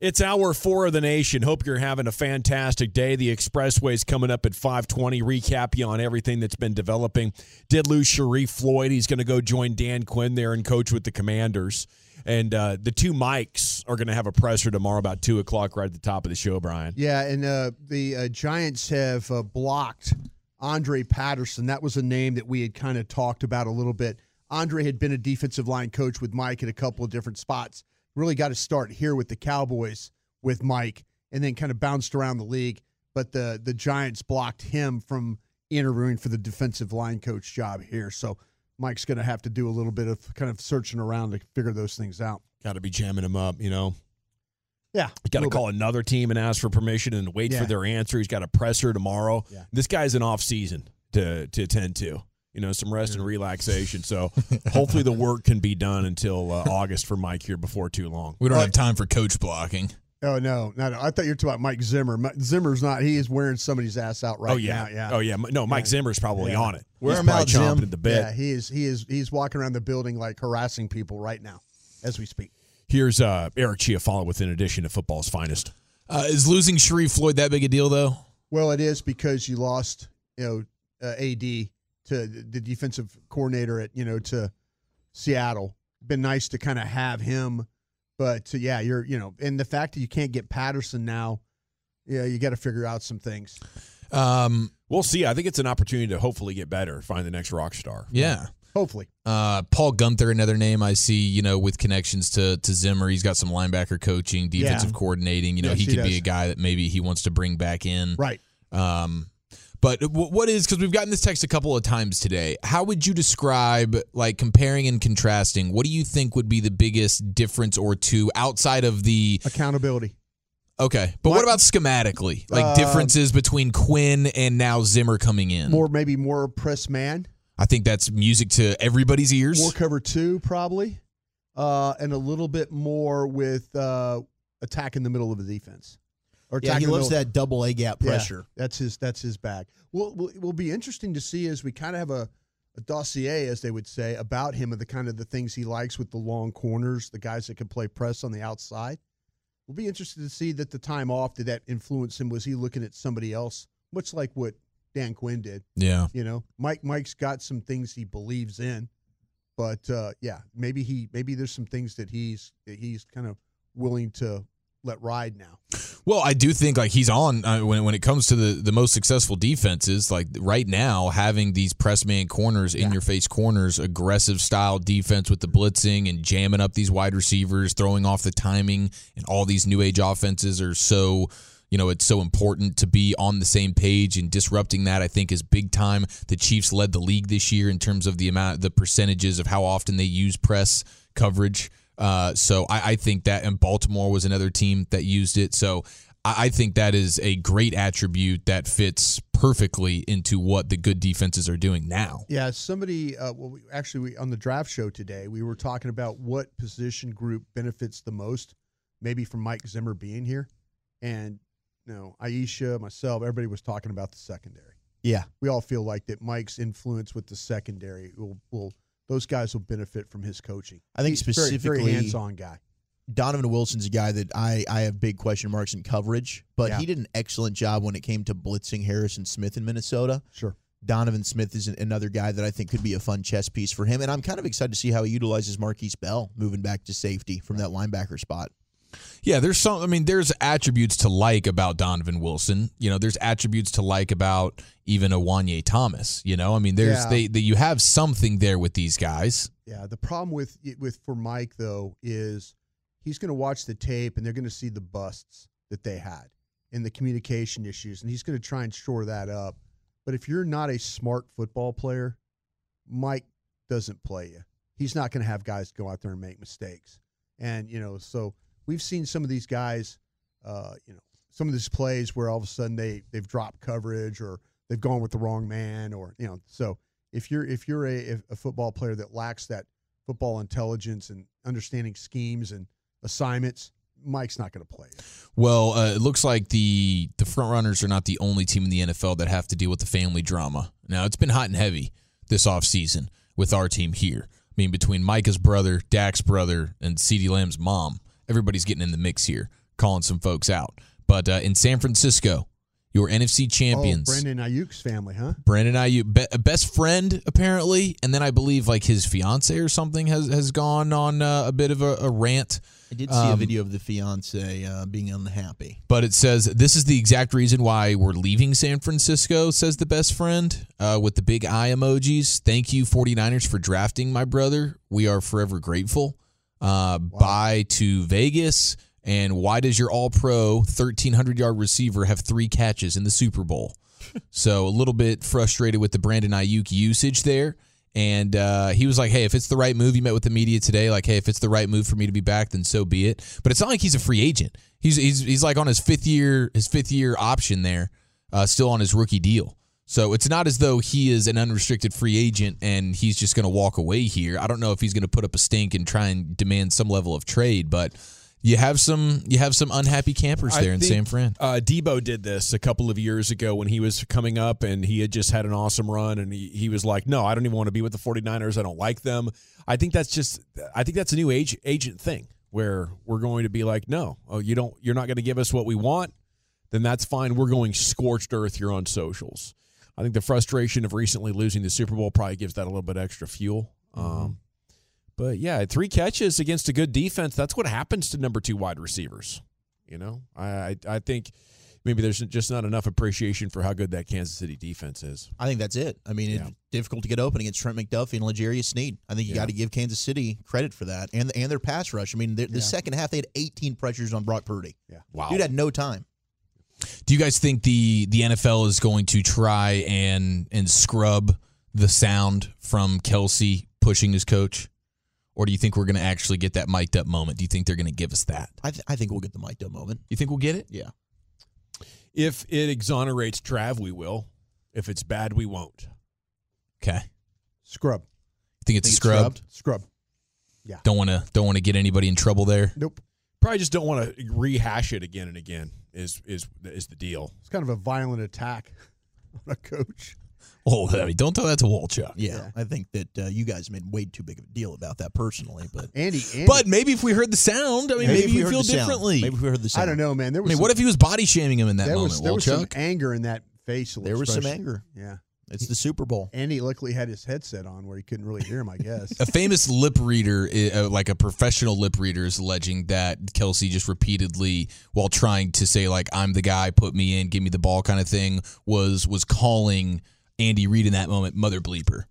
It's hour four of the nation. Hope you're having a fantastic day. The expressway's coming up at 520. Recap you on everything that's been developing. Did lose Sharrif Floyd. He's going to go join Dan Quinn there and coach with the Commanders. And uh, the two mics are going to have a presser tomorrow about 2 o'clock right at the top of the show, Brian. Yeah, and uh, the uh, Giants have uh, blocked Andre Patterson. That was a name that we had kind of talked about a little bit. Andre had been a defensive line coach with Mike at a couple of different spots really got to start here with the Cowboys with Mike and then kind of bounced around the league. But the the Giants blocked him from interviewing for the defensive line coach job here. So Mike's going to have to do a little bit of kind of searching around to figure those things out. Got to be jamming him up, you know. Yeah. Got to call bit. another team and ask for permission and wait yeah. for their answer. He's got a presser tomorrow. Yeah. This guy's an off season to to attend to you know, some rest and relaxation. So hopefully the work can be done until uh, August for Mike here before too long. We don't have time for coach blocking. Oh no, no, I thought you were talking about Mike Zimmer. Zimmer's not. He is wearing somebody's ass out right oh, yeah. now. Yeah. Oh yeah. No, Mike yeah. Zimmer's probably yeah. on it. Wear him out, chomping Jim. at the bit. Yeah, he is. He is. He's walking around the building like harassing people right now, as we speak. Here's uh, Eric Chiafalo with an addition to football's finest. Uh, is losing Sharrif Floyd that big a deal though? Well, it is because you lost, you know, uh, AD to the defensive coordinator at you know to Seattle. Been nice to kind of have him, but uh, yeah, you're you know, and the fact that you can't get Patterson now, yeah, you got to figure out some things. Um, we'll see. I think it's an opportunity to hopefully get better, find the next rock star. Yeah. Hopefully. Uh, Paul Guenther, another name I see, you know, with connections to to Zimmer. He's got some linebacker coaching, defensive yeah. coordinating. You know, yes, he could he be a guy that maybe he wants to bring back in. Right. Um, but what is because we've gotten this text a couple of times today. How would you describe like comparing and contrasting? What do you think would be the biggest difference or two outside of the accountability? Okay, but what, what about schematically? Like uh, differences between Quinn and now Zimmer coming in? More maybe more press man. I think that's music to everybody's ears. More cover two probably, uh, and a little bit more with uh, attack in the middle of the defense. Or yeah, he loves that double A gap pressure. Yeah, that's his. That's his bag. Well, it will be interesting to see as we kind of have a, a dossier, as they would say, about him and the kind of the things he likes with the long corners, the guys that can play press on the outside. We'll be interested to see that the time off did that influence him? Was he looking at somebody else, much like what Dan Quinn did? Yeah, you know, Mike. Mike's got some things he believes in, but uh, yeah, maybe he maybe there's some things that he's that he's kind of willing to let ride now. Well, I do think like he's on uh, when when it comes to the the most successful defenses. Like right now, having these press man corners, in your face corners, aggressive style defense with the blitzing and jamming up these wide receivers, throwing off the timing, and all these new age offenses are so. You know, it's so important to be on the same page and disrupting that. I think is big time. The Chiefs led the league this year in terms of the amount, the percentages of how often they use press coverage. Uh, so I, I, think that, and Baltimore was another team that used it. So I, I think that is a great attribute that fits perfectly into what the good defenses are doing now. Yeah, somebody, uh, well, we, actually, we, on the draft show today, we were talking about what position group benefits the most, maybe from Mike Zimmer being here. And, you know, Aisha, myself, everybody was talking about the secondary. Yeah. We all feel like that Mike's influence with the secondary will, will – those guys will benefit from his coaching. I think He's specifically very, very hands-on guy. Donovan Wilson's a guy that I, I have big question marks in coverage, but yeah. he did an excellent job when it came to blitzing Harrison Smith in Minnesota. Sure. Donovan Smith is another guy that I think could be a fun chess piece for him, and I'm kind of excited to see how he utilizes Markquese Bell moving back to safety from that linebacker spot. Yeah, there's some. I mean, there's attributes to like about Donovan Wilson. You know, there's attributes to like about even a Juanyeh Thomas. You know, I mean, there's Yeah. they, they you have something there with these guys. Yeah, the problem with with for Mike though is he's going to watch the tape and they're going to see the busts that they had and the communication issues, and he's going to try and shore that up. But if you're not a smart football player, Mike doesn't play you. He's not going to have guys go out there and make mistakes. And you know, so we've seen some of these guys, uh, you know, some of these plays where all of a sudden they they've dropped coverage or they've gone with the wrong man, or you know, so if you're if you're a, a football player that lacks that football intelligence and understanding schemes and assignments, Mike's not going to play you. Well, uh, it looks like the the front runners are not the only team in the NFL that have to deal with the family drama. Now, it's been hot and heavy this offseason with our team here. I mean, between Micah's brother, Dak's brother, and CeeDee Lamb's mom, everybody's getting in the mix here, calling some folks out. But uh, in San Francisco, your NFC champions, Oh, Brandon Aiyuk's family, huh? Brandon Ayuk, be, a best friend apparently, and then I believe like his fiance or something has has gone on uh, a bit of a, a rant. I did see a Um, video of the fiance uh, being unhappy. But it says this is the exact reason why we're leaving San Francisco, says the best friend, uh, with the big eye emojis. Thank you, 49ers, for drafting my brother. We are forever grateful. Uh, Bye to Vegas. And why does your all pro 1,300 yard receiver have three catches in the Super Bowl? so a little bit frustrated with the Brandon Aiyuk usage there. And uh, he was like, "Hey, if it's the right move," he met with the media today. Like, "Hey, if it's the right move for me to be back, then so be it." But it's not like he's a free agent. He's he's he's like on his fifth year his fifth year option there, uh, still on his rookie deal. So it's not as though he is an unrestricted free agent and he's just going to walk away here. I don't know if he's going to put up a stink and try and demand some level of trade, but you have some you have some unhappy campers I there in think, San Fran. Uh, Debo did this a couple of years ago when he was coming up and he had just had an awesome run and he, he was like, no, I don't even want to be with the 49ers. I don't like them. I think that's just, I think that's a new age, agent thing where we're going to be like, no, oh, you don't, you're not going to give us what we want. Then that's fine. We're going scorched earth here on socials. I think the frustration of recently losing the Super Bowl probably gives that a little bit extra fuel. Um, but yeah, three catches against a good defense. That's what happens to number two wide receivers. You know, I I, I think maybe there's just not enough appreciation for how good that Kansas City defense is. I think that's it. I mean, it's difficult to get open against Trent McDuffie and L'Jarius Sneed. I think you Yeah. got to give Kansas City credit for that, and and their pass rush. I mean, the, the Yeah. second half they had 18 pressures on Brock Purdy. Yeah, wow. Dude had no time. Do you guys think the the NFL is going to try and and scrub the sound from Kelce pushing his coach, or do you think we're going to actually get that mic'd up moment? Do you think they're going to give us that? I, th- I think we'll get the mic'd up moment. You think we'll get it? Yeah. If it exonerates Trav, we will. If it's bad, we won't. Okay. Scrub. Think it's a Think it's scrubbed? Scrub. Yeah. Don't want to don't want to get anybody in trouble there. Nope. Probably just don't want to rehash it again and again. Is is is the deal? It's kind of a violent attack on a coach. Oh, I mean, don't tell that to Walchuk. Yeah, Yeah. I think that uh, you guys made way too big of a deal about that personally, but Andy, Andy But maybe if we heard the sound, I mean, maybe, if we you feel the sound. differently. Maybe if we heard the sound. I don't know, man. There I was mean, some, what if he was body shaming him in that there moment, was there was some anger in that facial. There was some anger. Yeah. It's the Super Bowl. Andy luckily had his headset on where he couldn't really hear him. I guess. a famous lip reader, uh, like a professional lip reader, is alleging that Kelce just repeatedly, while trying to say like "I'm the guy, put me in, give me the ball" kind of thing, was was calling Andy Reid in that moment "mother bleeper."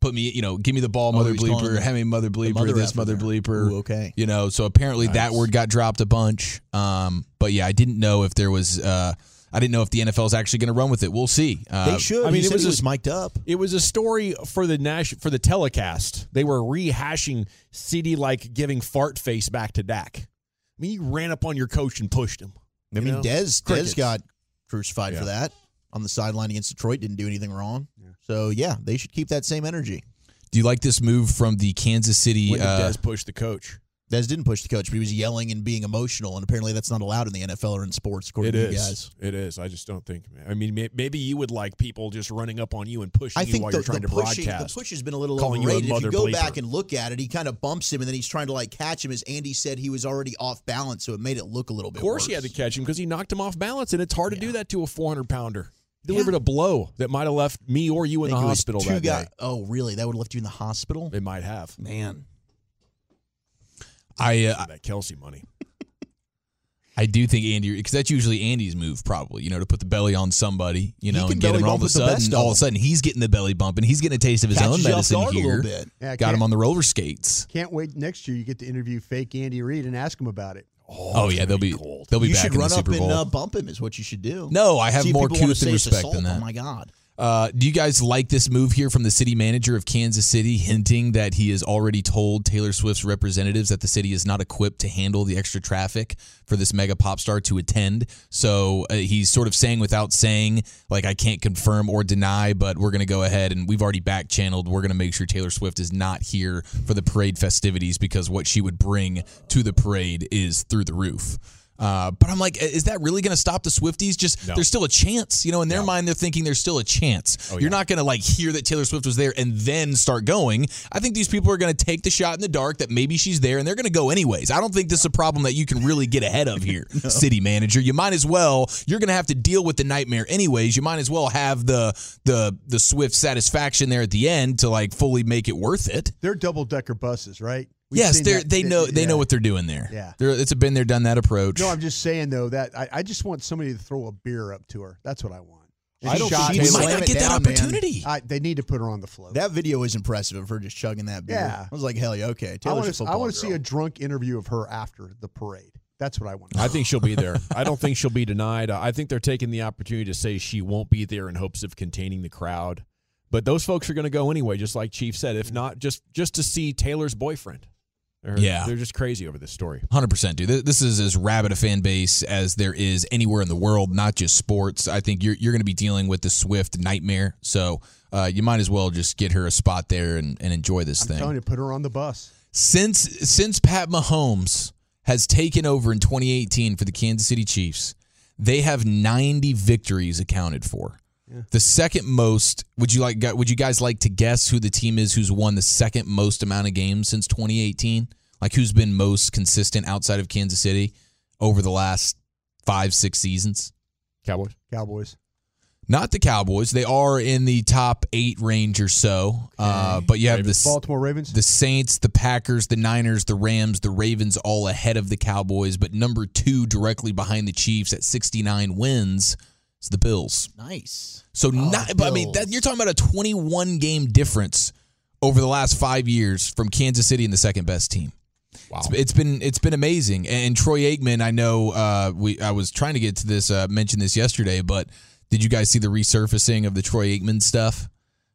Put me, you know, give me the ball, Oh, mother he was calling bleeper. the- Have me, mother bleeper. mother this mother there. bleeper. Ooh, okay. You know, so apparently that word got dropped a bunch. Um, but yeah, I didn't know if there was. Uh, I didn't know if the NFL is actually going to run with it. We'll see. Uh, They should. I I mean, mean, it said was he a- was mic'd up. It was a story for the Nash for the telecast. They were rehashing CD like giving fart face back to Dak. I mean, you ran up on your coach and pushed him. I mean, know? Dez Crickets. Dez got crucified Yeah. for that on the sideline against Detroit. Didn't do anything wrong. So yeah, they should keep that same energy. do you like this move from the Kansas City? When did Uh, Dez push the coach? Dez didn't push the coach, but he was yelling and being emotional, and apparently that's not allowed in the NFL or in sports, according It to you is. guys. It is. I just don't think. I mean, maybe you would like people just running up on you and pushing I you while the, you're trying the to pushing, the broadcast. push has been a little Calling you a overrated. if you go bleeper. back and look at it, he kind of bumps him, and then he's trying to like catch him. As Andy said, he was already off balance, so it made it look a little bit. Of course, worse. he had to catch him because he knocked him off balance, and it's hard to do that to a 400 pounder. Delivered a blow that might have left me or you in the think hospital that guy- day. Oh, really? That would have left you in the hospital. It might have. Man, I uh, that Kelce money. I do think Andy, because that's usually Andy's move, probably, you know, to put the belly on somebody, you know, and get him. all of a sudden, best all of a sudden, he's getting the belly bump and he's getting a taste of his Catches own medicine here. Yeah, Got him on the roller skates. Can't wait next year. You get to interview fake Andy Reid and ask him about it. Oh, yeah, they'll be they'll be you back should in run the up Super Bowl. and uh, bump him. Is what you should do. No, I have See more people wanna and respect than that. Oh my god. Uh, do you guys like this move here from the city manager of Kansas City, hinting that he has already told Taylor Swift's representatives that the city is not equipped to handle the extra traffic for this mega pop star to attend? So uh, he's sort of saying without saying, like, I can't confirm or deny, but we're going to go ahead and we've already back channeled. We're going to make sure Taylor Swift is not here for the parade festivities because what she would bring to the parade is through the roof. Uh, but I'm like, is that really going to stop the Swifties? Just No. there's still a chance, you know. In their mind, they're thinking there's still a chance. Oh, You're not going to like hear that Taylor Swift was there and then start going. I think these people are going to take the shot in the dark that maybe she's there and they're going to go anyways. I don't think this is a problem that you can really get ahead of here, city manager. You might as well. You're going to have to deal with the nightmare anyways. You might as well have the the the Swift satisfaction there at the end to like fully make it worth it. They're double decker buses, right? We've yes, they they know they yeah. know what they're doing there. Yeah. They're, it's a been there, done that approach. No, I'm just saying though that I, I just want somebody to throw a beer up to her. That's what I want. I don't Shot- think you Taylor- might not get that down, man. opportunity. I, they need to put her on the float. That video is impressive of her just chugging that beer. Yeah. I was like, hell yeah, okay. I Taylor's want to. I want to see a drunk interview of her after the parade. That's what I want. I think she'll be there. I don't think she'll be denied. I think they're taking the opportunity to say she won't be there in hopes of containing the crowd. But those folks are going to go anyway, just like Chief said. If not, just just to see Taylor's boyfriend. They're, Yeah. they're just crazy over this story. Hundred percent, dude. This is as rabid a fan base as there is anywhere in the world, not just sports. I think you're you're going to be dealing with the Swift nightmare, so uh, you might as well just get her a spot there and, and enjoy this I'm thing. telling you, put her on the bus. Since since Pat Mahomes has taken over in 2018 for the Kansas City Chiefs, they have 90 victories accounted for. The second most. Would you like? Would you guys like to guess who the team is who's won the second most amount of games since 2018? Like who's been most consistent outside of Kansas City over the last five, six seasons? Cowboys. Cowboys. Not the Cowboys. They are in the top eight range or so. Uh, but you have the Baltimore Ravens. the Saints, the Packers, the Niners, the Rams, the Ravens all ahead of the Cowboys, but number two directly behind the Chiefs at 69 wins is the Bills. Nice. So not, but I mean, that, you're talking about a 21 game difference over the last five years from Kansas City and the second best team. Wow. It's, it's been it's been amazing. And Troy Aikman, I know uh, we I was trying to get to this uh, mention this yesterday, but did you guys see the resurfacing of the Troy Aikman stuff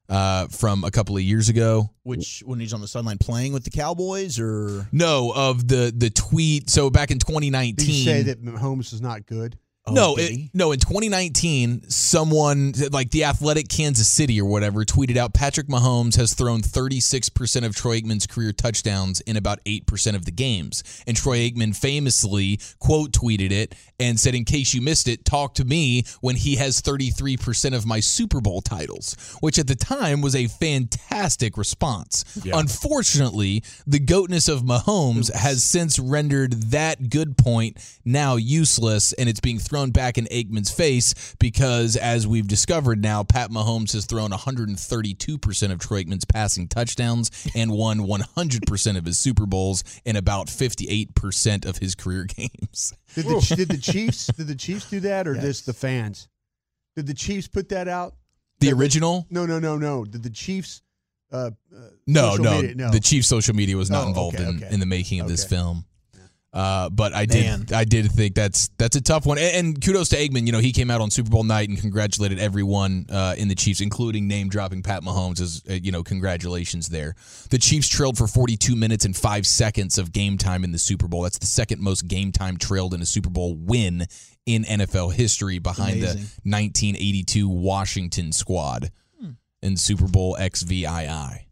uh, from a couple of years ago? Which when he's on the sideline playing with the Cowboys or No, of the the tweet. So back in 2019, Did you say that Mahomes is not good? Oh, no, Oh, did it, no. In 2019, someone like the Athletic Kansas City or whatever tweeted out Patrick Mahomes has thrown 36% of Troy Aikman's career touchdowns in about 8% of the games. And Troy Aikman famously quote tweeted it and said, "In case you missed it, talk to me when he has 33% of my Super Bowl titles," which at the time was a fantastic response. Unfortunately, the goatness of Mahomes has since rendered that good point now useless, and it's being thrown back in Aikman's face because, as we've discovered now, Pat Mahomes has thrown 132% of Troy Aikman's passing touchdowns and won 100% of his Super Bowls in about 58% of his career games. Did the, did the Chiefs? Did the Chiefs do that, or just the fans? Did the Chiefs put that out? The original? No, no, no, no. Did the Chiefs? Uh, uh, No, no, media- no. The Chiefs' social media was not Oh, involved okay, in, okay. in the making of this film. Uh, but I did, I did think that's that's a tough one. And, and kudos to Aikman. You know, he came out on Super Bowl night and congratulated everyone uh, in the Chiefs, including name dropping Pat Mahomes. As uh, you know, congratulations there. The Chiefs trailed for 42 minutes and five seconds of game time in the Super Bowl. That's the second most game time trailed in a Super Bowl win in NFL history, behind Amazing. the 1982 Washington squad in Super Bowl XVII.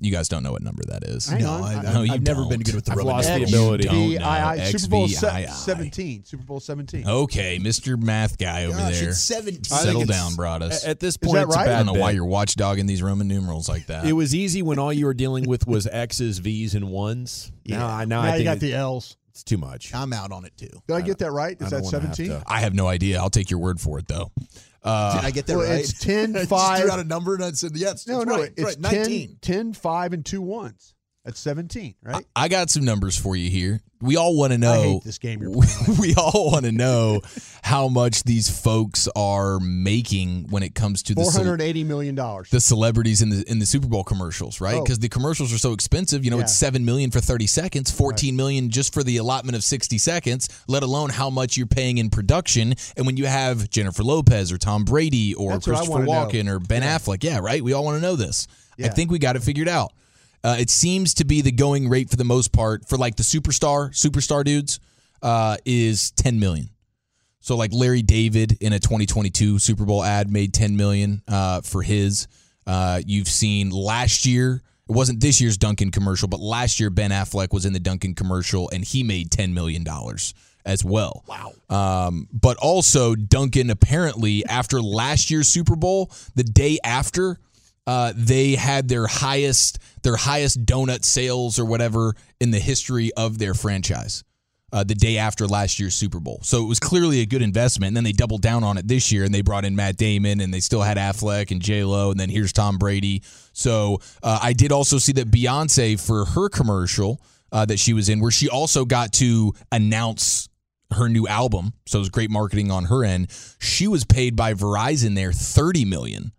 You guys don't know what number that is. Hang no, on. I, I- I, No, you have never been don't. good with the I've Roman lost the numerals. ability. Don't VII, know. Super Bowl se- XVII. 17. Super Bowl 17. Okay, Mr. Math guy over Gosh, there. it's 17. I think Settle it's- down, Broadus. At this Is point, that it's right? a I bad don't know why bit. you're watchdogging these Roman numerals like that. It was easy when all you were dealing with was X's, V's, and ones. Now, I now now I you got it- the L's. it's too much. I'm out on it too. Did I get that right? I Is don't that wanna have 17? to- I have no idea. I'll take your word for it, though. Uh, Did I get that well, right? it's 10, I just 5. threw out a number and I said, yes, No, that's no, right, it's right, 10, 19. 10, 5, and two ones. That's 17, right? I got some numbers for you here. We all want to I know. hate this game you're we, playing. we all want to know how much these folks are making when it comes to the Four cel- hundred eighty million dollars. the celebrities in the in the Super Bowl commercials, right? Oh. Because the commercials are so expensive. You know, it's Yeah. seven million for thirty seconds, fourteen million just for the allotment of sixty seconds. Let alone how much you're paying in production. And when you have Jennifer Lopez or Tom Brady or That's Christopher wanna know. Walken or Ben Affleck, yeah, right. We all want to know this. I think we got it figured out. Uh, it seems to be the going rate for the most part for like the superstar superstar dudes uh, is ten million. So like Larry David in a 2022 Super Bowl ad made 10 million uh, for his. Uh, you've seen last year. It wasn't this year's Dunkin' commercial, but last year Ben Affleck was in the Dunkin' commercial and he made 10 million dollars as well. Wow. Um, but also Dunkin' apparently after last year's Super Bowl, the day after, uh, they had their highest their highest donut sales or whatever in the history of their franchise uh, the day after last year's Super Bowl. So it was clearly a good investment. And then they doubled down on it this year and they brought in Matt Damon and they still had Affleck and J Lo and then here's Tom Brady. So uh, I did also see that Beyonce for her commercial uh, that she was in, where she also got to announce her new album. So it was great marketing on her end. She was paid by Verizon there thirty million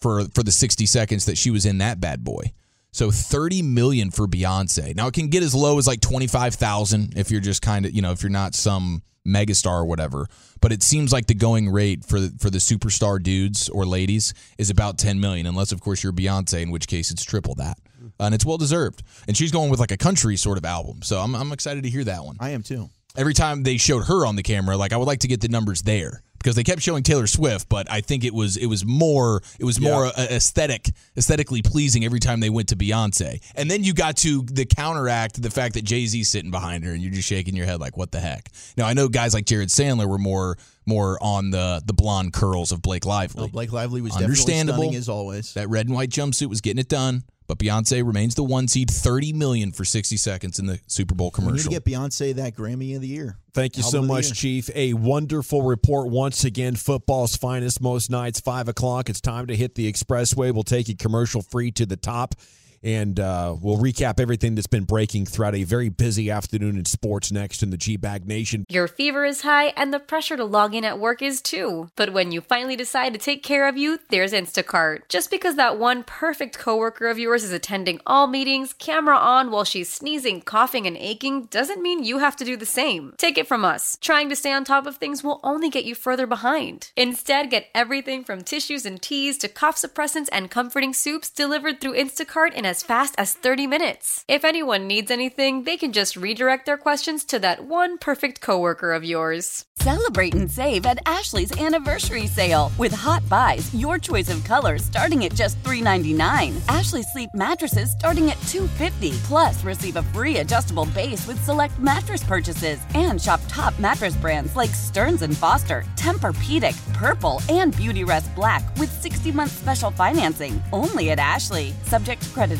for for the 60 seconds that she was in that bad boy. So 30 million for Beyonce. Now it can get as low as like 25,000 if you're just kind of, you know, if you're not some megastar or whatever. But it seems like the going rate for the, for the superstar dudes or ladies is about 10 million unless of course you're Beyonce in which case it's triple that. And it's well deserved. And she's going with like a country sort of album. So I'm I'm excited to hear that one I am too. every time they showed her on the camera, like I would like to get the numbers there because they kept showing Taylor Swift, but I think it was it was more it was more uh, aesthetic aesthetically pleasing every time they went to Beyonce, and then you got to the counteract the fact that Jay Z sitting behind her, and you're just shaking your head like what the heck. Now I know guys like Jared Sandler were more more on the the blonde curls of Blake Lively. Well, Blake Lively was definitely Understandable. stunning as always. That red and white jumpsuit was getting it done. But Beyonce remains the one seed, thirty million for sixty seconds in the Super Bowl We need to commercial. get Beyonce that Grammy of the year. Thank you so Album of the much. Chief. A wonderful report once again. Football's finest most nights, 5 o'clock. It's time to hit the expressway. We'll take you commercial free to the top. And uh, we'll recap everything that's been breaking throughout a very busy afternoon in sports next in the G Bag Nation. Your fever is high and the pressure to log in at work is too. But when you finally decide to take care of you, there's Instacart. Just because that one perfect coworker of yours is attending all meetings, camera on while she's sneezing, coughing, and aching, doesn't mean you have to do the same. Take it from us. Trying to stay on top of things will only get you further behind. Instead, get everything from tissues and teas to cough suppressants and comforting soups delivered through Instacart in as fast as 30 minutes. If anyone needs anything, they can just redirect their questions to that one perfect coworker of yours. Celebrate and save at Ashley's anniversary sale with hot buys, your choice of colors starting at just $3.99. Ashley Sleep mattresses starting at $2.50. Plus, receive a free adjustable base with select mattress purchases and shop top mattress brands like Stearns and Foster, Tempur-Pedic, Purple, and Beautyrest Black with 60-month special financing only at Ashley. Subject to credit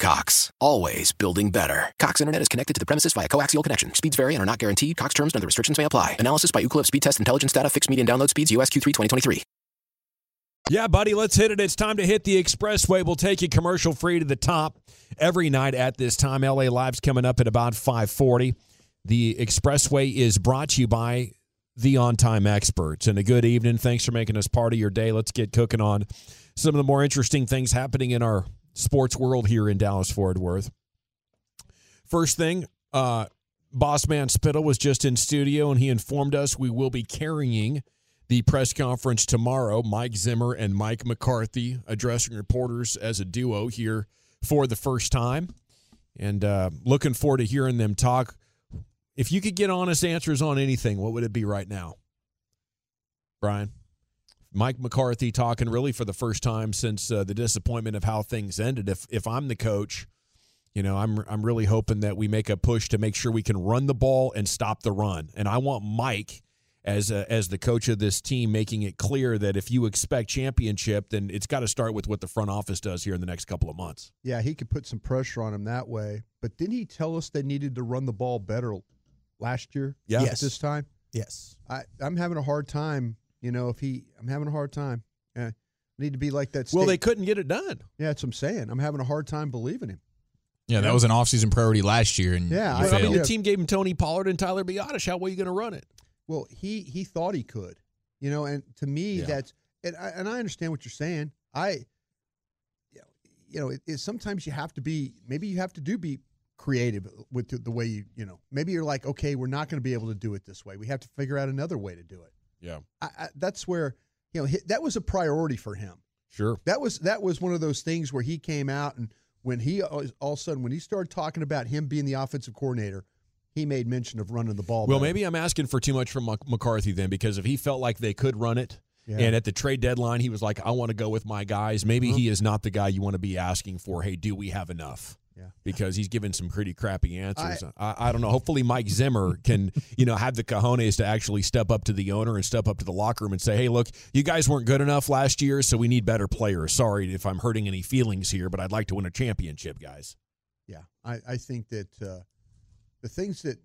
Cox, always building better. Cox Internet is connected to the premises via coaxial connection. Speeds vary and are not guaranteed. Cox terms and other restrictions may apply. Analysis by Ookla Speed Test Intelligence Data. Fixed median download speeds. US Q3 2023. Yeah, buddy, let's hit it. It's time to hit the expressway. We'll take you commercial free to the top every night at this time. LA Live's coming up at about 540. The expressway is brought to you by the on time experts. And a good evening. Thanks for making us part of your day. Let's get cooking on some of the more interesting things happening in our sports world here in Dallas Fort Worth. First thing, uh, Boss Man Spittle was just in studio and he informed us we will be carrying the press conference tomorrow. Mike Zimmer and Mike McCarthy addressing reporters as a duo here for the first time. And uh, looking forward to hearing them talk. If you could get honest answers on anything, what would it be right now? Brian? Mike McCarthy talking really for the first time since uh, the disappointment of how things ended. If if I'm the coach You know, I'm I'm really hoping that we make a push to make sure we can run the ball and stop the run. And I want Mike as a, as the coach of this team making it clear that if you expect championship, then it's got to start with what the front office does here in the next couple of months. Yeah, he could put some pressure on him that way. But didn't he tell us they needed to run the ball better last year? Yeah. At this time? Yes. I, I'm having a hard time, you know, if he I'm having a hard time. Yeah. Need to be like that. Well, they couldn't get it done. Yeah, that's what I'm saying. I'm having a hard time believing him. Yeah, that was an offseason priority last year, and Yeah, I- I mean, failed. the team gave him Tony Pollard and Tyler Biotish. How are you going to run it? Well, he he thought he could, you know, and to me Yeah. that's and I, and I understand what you're saying. I, you know, it, it, sometimes you have to be maybe you have to do be creative with the, the way you you know maybe you're like okay we're not going to be able to do it this way we have to figure out another way to do it. Yeah, I, I, that's where you know that was a priority for him. sure. That was that was one of those things where he came out and when he all of a sudden when he started talking about him being the offensive coordinator, he made mention of running the ball. Well, better. maybe I'm asking for too much from McCarthy then, because if he felt like they could run it, Yeah. and at the trade deadline he was like, "I want to go with my guys," maybe Uh-huh. he is not the guy you want to be asking for. Hey, do we have enough? Yeah. Because he's given some pretty crappy answers. I, I, don't know. Hopefully, Mike Zimmer can, you know, have the cojones to actually step up to the owner and step up to the locker room and say, "Hey, look, you guys weren't good enough last year, so we need better players. Sorry if I'm hurting any feelings here, but I'd like to win a championship, guys." Yeah, I, I think that uh, the things that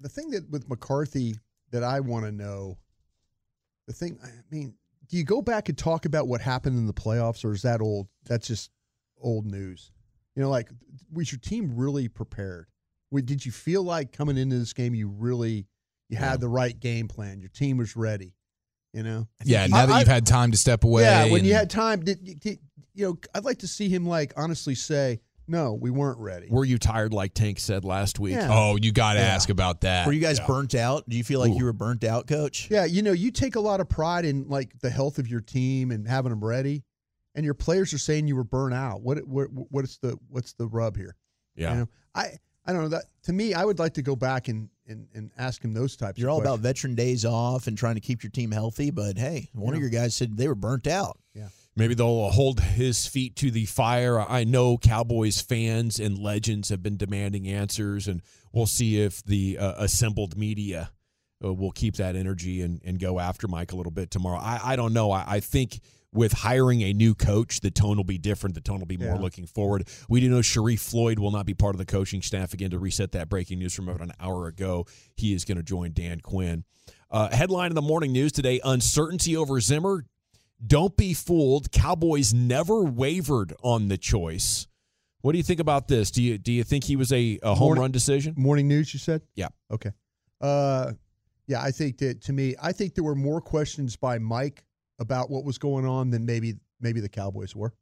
the thing that with McCarthy that I want to know, the thing I mean, do you go back and talk about what happened in the playoffs, or is that old? That's just old news. You know, like was your team really prepared? Did you feel like coming into this game you really you had the right game plan? Your team was ready. You know. yeah, now that you've had time to step away. Yeah, when you had time, did, did, you know, I'd like to see him like honestly say, "No, we weren't ready." Were you tired, like Tank said last week? Yeah. Oh, you got to Yeah. ask about that. Were you guys Yeah. burnt out? Do you feel like Ooh. you were burnt out, coach? Yeah, you know, you take a lot of pride in like the health of your team and having them ready, and your players are saying you were burnt out. What what what's the what's the rub here? Yeah. You know, I I don't know that to me. I would like to go back and and, and ask him those types. You're of all about veteran days off and trying to keep your team healthy, but hey, one of your guys said they were burnt out. Yeah. Maybe they'll hold his feet to the fire. I know Cowboys fans and legends have been demanding answers, and we'll see if the uh, assembled media uh, will keep that energy and, and go after Mike a little bit tomorrow. I, I don't know. I, I think with hiring a new coach, the tone will be different. The tone will be more Yeah. looking forward. We do know Sharrif Floyd will not be part of the coaching staff again to reset that breaking news from about an hour ago. He is going to join Dan Quinn. Uh, headline in the morning news today uncertainty over Zimmer. Don't be fooled. Cowboys never wavered on the choice. What do you think about this? Do you do you think he was a, a home Morning- run decision? morning news. You said, Yeah. okay. Uh, yeah, I think that to me, I think there were more questions by Mike about what was going on than maybe maybe the Cowboys were.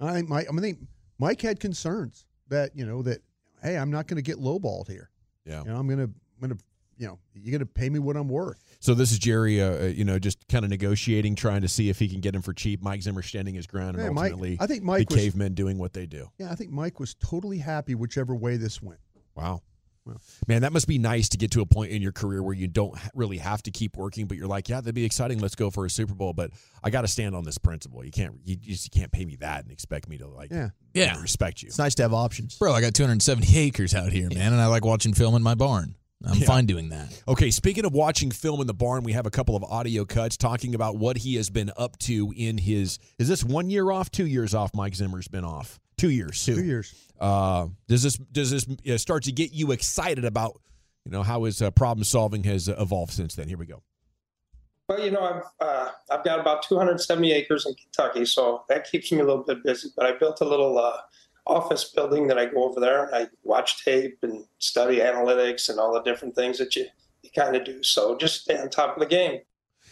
I think Mike. I think Mike had concerns that you know that hey, I'm not going to get lowballed here. Yeah. You know, I'm going to I'm going to you know you're going to pay me what I'm worth. So this is Jerry, uh, uh, you know, just kind of negotiating, trying to see if he can get him for cheap. Mike Zimmer standing his ground, and Yeah, Mike- ultimately, I think Mike the was- cavemen doing what they do. Yeah, I think Mike was totally happy whichever way this went. Wow. Well. Man, that must be nice to get to a point in your career where you don't really have to keep working, but you're like, yeah, that'd be exciting. Let's go for a Super Bowl, but I got to stand on this principle. You can't, you just can't pay me that and expect me to like, Yeah. Yeah. respect you. It's nice to have options. Bro, I got 270 acres out here, man, and I like watching film in my barn. I'm Yeah. fine doing that. Okay, speaking of watching film in the barn, we have a couple of audio cuts talking about what he has been up to in his. Is this one year off, two years off? Mike Zimmer's been off two years. Two years. Uh, does this does this uh, start to get you excited about you know how his uh, problem solving has uh, evolved since then? Here we go. Well, you know, I've uh, I've got about 270 acres in Kentucky, so that keeps me a little bit busy. But I built a little uh, office building that I go over there and I watch tape and study analytics and all the different things that you, you kind of do. So just stay on top of the game.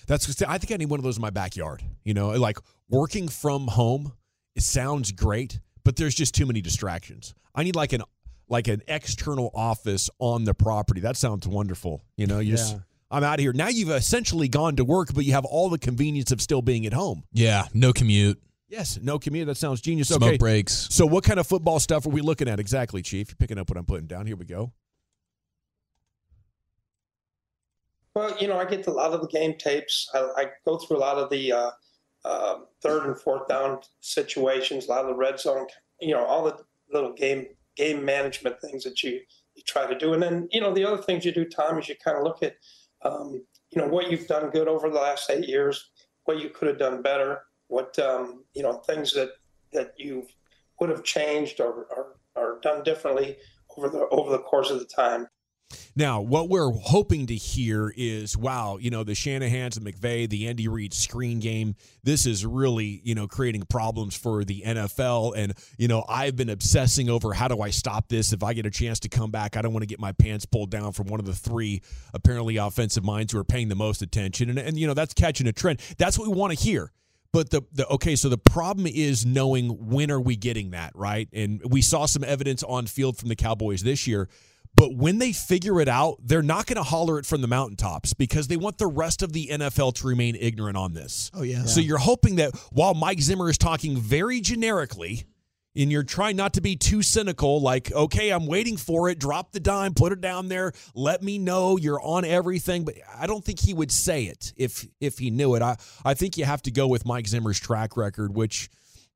That's I think I need one of those in my backyard. You know, like working from home. It sounds great, but there's just too many distractions. I need like an like an external office on the property. That sounds wonderful. You know, you just I'm out of here. Now you've essentially gone to work, but you have all the convenience of still being at home. Yeah, no commute, Yes, no commute. That sounds genius. smoke okay. breaks. So what kind of football stuff are we looking at exactly, Chief? You're picking up what I'm putting down. Here we go. Well, you know, I get a lot of the game tapes. I, I go through a lot of the uh, uh, third and fourth down situations, a lot of the red zone, you know, all the little game game management things that you you try to do. And then you know the other things you do, Tom, is you kind of look at um, you know what you've done good over the last eight years, what you could have done better, what um, you know things that that you would have changed or, or or done differently over the over the course of the time. Now, what we're hoping to hear is, wow, you know, the Shanahans, the McVay, the Andy Reid screen game. This is really, you know, creating problems for the NFL. And you know, I've been obsessing over how do I stop this? If I get a chance to come back, I don't want to get my pants pulled down from one of the three apparently offensive minds who are paying the most attention. And, and you know, that's catching a trend. That's what we want to hear. But the, the okay, so the problem is knowing when are we getting that right, and we saw some evidence on field from the Cowboys this year. But when they figure it out, they're not going to holler it from the mountaintops because they want the rest of the NFL to remain ignorant on this. Oh yeah. So you're hoping that while Mike Zimmer is talking very generically, and you're trying not to be too cynical, like, okay, I'm waiting for it, drop the dime, put it down there, let me know you're on everything. But I don't think he would say it if if he knew it. I, I think you have to go with Mike Zimmer's track record, which,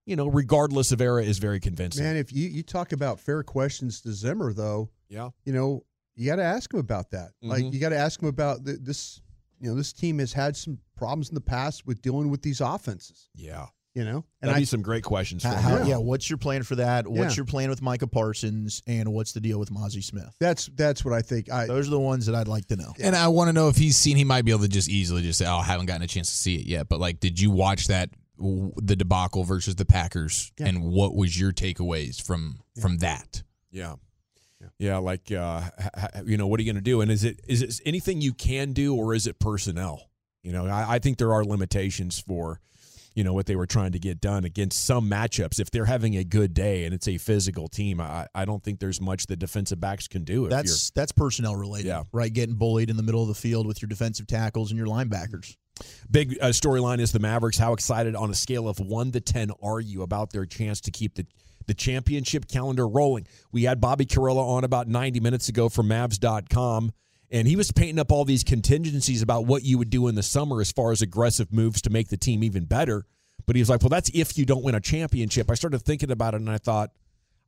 you know, regardless of era, is very convincing. Man, if you, you talk about fair questions to Zimmer, though, yeah, you know, you got to ask him about that. Like, Mhm. you got to ask him about the, this. You know, this team has had some problems in the past with dealing with these offenses. Yeah. You know, That'd be some great questions. How, for how- him. yeah. What's your plan for that? What's Yeah. your plan with Micah Parsons? And what's the deal with Mazi Smith? That's that's what I think. I Those are the ones that I'd like to know. And I want to know if he's seen. He might be able to just easily just say, "Oh, I haven't gotten a chance to see it yet." But like, did you watch that the debacle versus the Packers? Yeah. And what was your takeaways from from that? Yeah. Yeah, yeah, like uh, you know, what are you going to do? And is it is it anything you can do, or is it personnel? You know, I, I think there are limitations for, you know, what they were trying to get done against some matchups. If they're having a good day and it's a physical team, I, I don't think there's much the defensive backs can do. If That's that's personnel related, Yeah. right? Getting bullied in the middle of the field with your defensive tackles and your linebackers. Big uh, storyline is the Mavericks. How excited on a scale of one to ten are you about their chance to keep the the championship calendar rolling? We had Bobby Karalla on about 90 minutes ago from Mavs.com, and he was painting up all these contingencies about what you would do in the summer as far as aggressive moves to make the team even better. But he was like, "Well, that's if you don't win a championship." I started thinking about it, and I thought,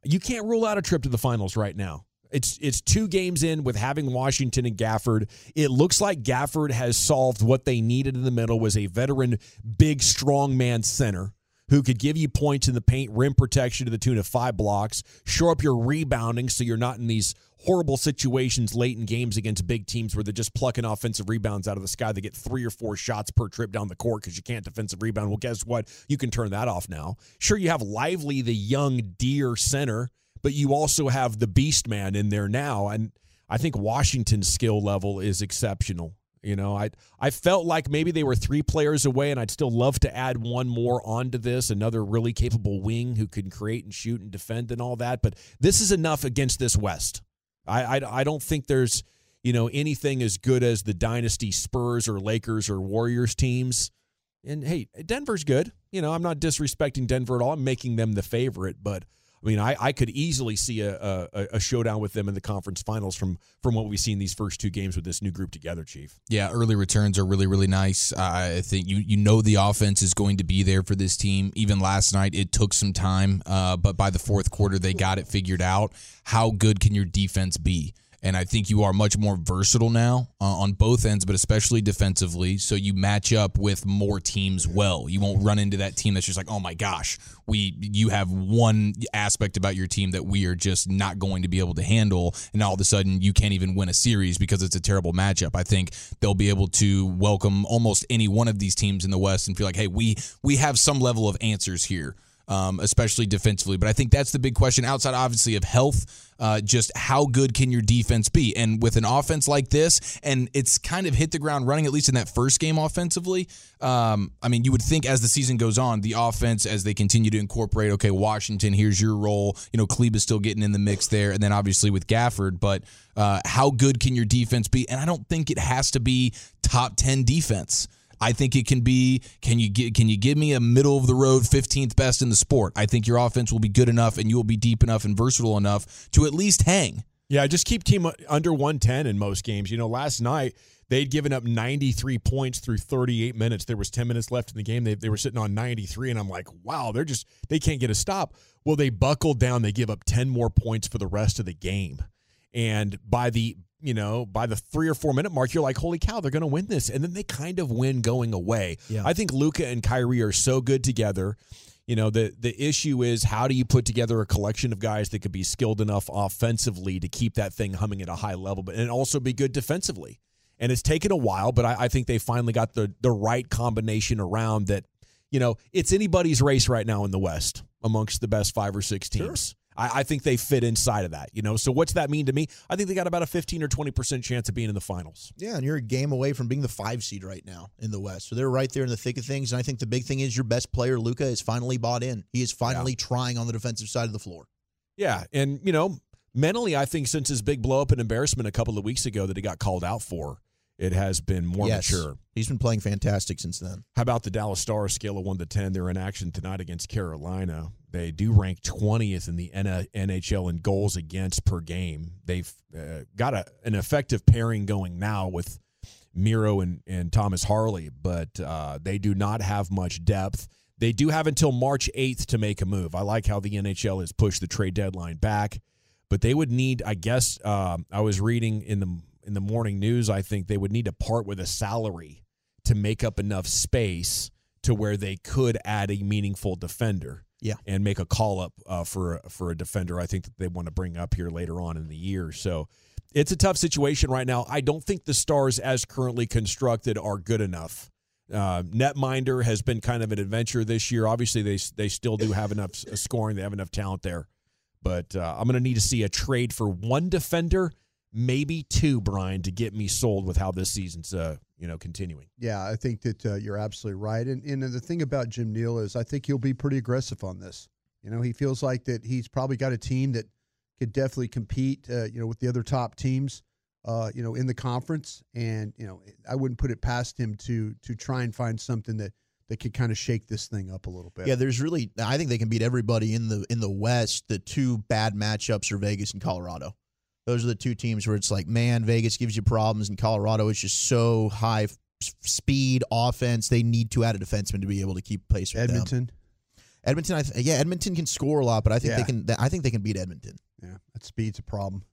you can't rule out a trip to the finals right now. It's it's two games in with having Washington and Gafford. It looks like Gafford has solved what they needed in the middle was a veteran, big, strong man center who could give you points in the paint, rim protection to the tune of five blocks, shore up your rebounding so you're not in these horrible situations late in games against big teams where they're just plucking offensive rebounds out of the sky. They get three or four shots per trip down the court because you can't defensive rebound. Well, guess what? You can turn that off now. Sure, you have Lively, the young deer center, but you also have the beast man in there now. And I think Washington's skill level is exceptional. You know, I I felt like maybe they were three players away, and I'd still love to add one more onto this, another really capable wing who can create and shoot and defend and all that. But this is enough against this West. I I, I don't think there's you know anything as good as the dynasty Spurs or Lakers or Warriors teams. And hey, Denver's good. You know, I'm not disrespecting Denver at all. I'm making them the favorite, but I mean, I, I could easily see a, a a showdown with them in the conference finals from from what we've seen these first two games with this new group together, Chief. Yeah, early returns are really really nice. I think you you know the offense is going to be there for this team. Even last night, it took some time, uh, but by the fourth quarter, they got it figured out. How good can your defense be? And I think you are much more versatile now uh, on both ends, but especially defensively. So you match up with more teams well. You won't run into that team that's just like, oh my gosh, we you have one aspect about your team that we are just not going to be able to handle, and all of a sudden you can't even win a series because it's a terrible matchup. I think they'll be able to welcome almost any one of these teams in the West and feel like, hey, we we have some level of answers here um, especially defensively. But I think that's the big question outside, obviously, of health. Uh, just how good can your defense be? And with an offense like this, and it's kind of hit the ground running, at least in that first game offensively. Um, I mean, you would think as the season goes on, the offense, as they continue to incorporate, okay, Washington, here's your role. You know, Kleber is still getting in the mix there. And then obviously with Gafford. But uh, how good can your defense be? And I don't think it has to be top 10 defense. I think it can be. Can you get? Can you give me a middle of the road 15th best in the sport? I think your offense will be good enough, and you will be deep enough and versatile enough to at least hang. Yeah, just keep team under 110 in most games. You know, last night They'd given up 93 points through 38 minutes. There was 10 minutes left in the game. They, they were sitting on 93, and I'm like, wow, they're just, they can't get a stop. Well, they buckled down. They give up 10 more points for the rest of the game. And by the, you know, by the three or four minute mark, you're like, holy cow, they're going to win this. And then they kind of win going away. Yeah. I think Luka and Kyrie are so good together. You know, the the issue is how do you put together a collection of guys that could be skilled enough offensively to keep that thing humming at a high level, but and also be good defensively. And it's taken a while, but I, I think they finally got the the right combination around that. You know, it's anybody's race right now in the West amongst the best five or six teams. I, I think they fit inside of that. You know, so what's that mean to me? I think they got about a fifteen or twenty percent chance of being in the finals. Yeah, and you're a game away from being the five seed right now in the West. So they're right there in the thick of things. And I think the big thing is your best player, Luka, is finally bought in. He is finally trying on the defensive side of the floor. Yeah, and you know, mentally, I think since his big blow up and embarrassment a couple of weeks ago that he got called out for, it has been more yes, mature. He's been playing fantastic since then. How about the Dallas Stars scale of one to ten? They're in action tonight against Carolina. They do rank twentieth in the NHL in goals against per game. They've uh, got a, an effective pairing going now with Miro and, and Thomas Harley, but uh, they do not have much depth. They do have until March 8th to make a move. I like how the NHL has pushed the trade deadline back, but they would need, I guess, um, I was reading in the in the morning news. I think they would need to part with a salary to make up enough space to where they could add a meaningful defender. Yeah. and make a call up uh, for for a defender. I think that they want to bring up here later on in the year. So it's a tough situation right now. I don't think the Stars, as currently constructed, are good enough. Uh, Netminder has been kind of an adventure this year. Obviously, they they still do have enough scoring. They have enough talent there, but uh, I'm going to need to see a trade for one defender, maybe two, Brian, to get me sold with how this season's uh, you know continuing. Yeah, I think that uh, you're absolutely right. And, and the thing about Jim Nill is I think he'll be pretty aggressive on this. You know, he feels like that he's probably got a team that could definitely compete, uh, you know, with the other top teams, uh, you know, in the conference. And, you know, I wouldn't put it past him to to try and find something that that could kind of shake this thing up a little bit. Yeah, there's really I think they can beat everybody in the in the West. The two bad matchups are Vegas and Colorado. Those are the two teams where it's like, man, Vegas gives you problems, and Colorado is just so high f- speed offense. They need to add a defenseman to be able to keep pace with them. Edmonton. Edmonton, I th- yeah, Edmonton can score a lot, but I think they Yeah. can. I think they can beat Edmonton. Yeah, that speed's a problem.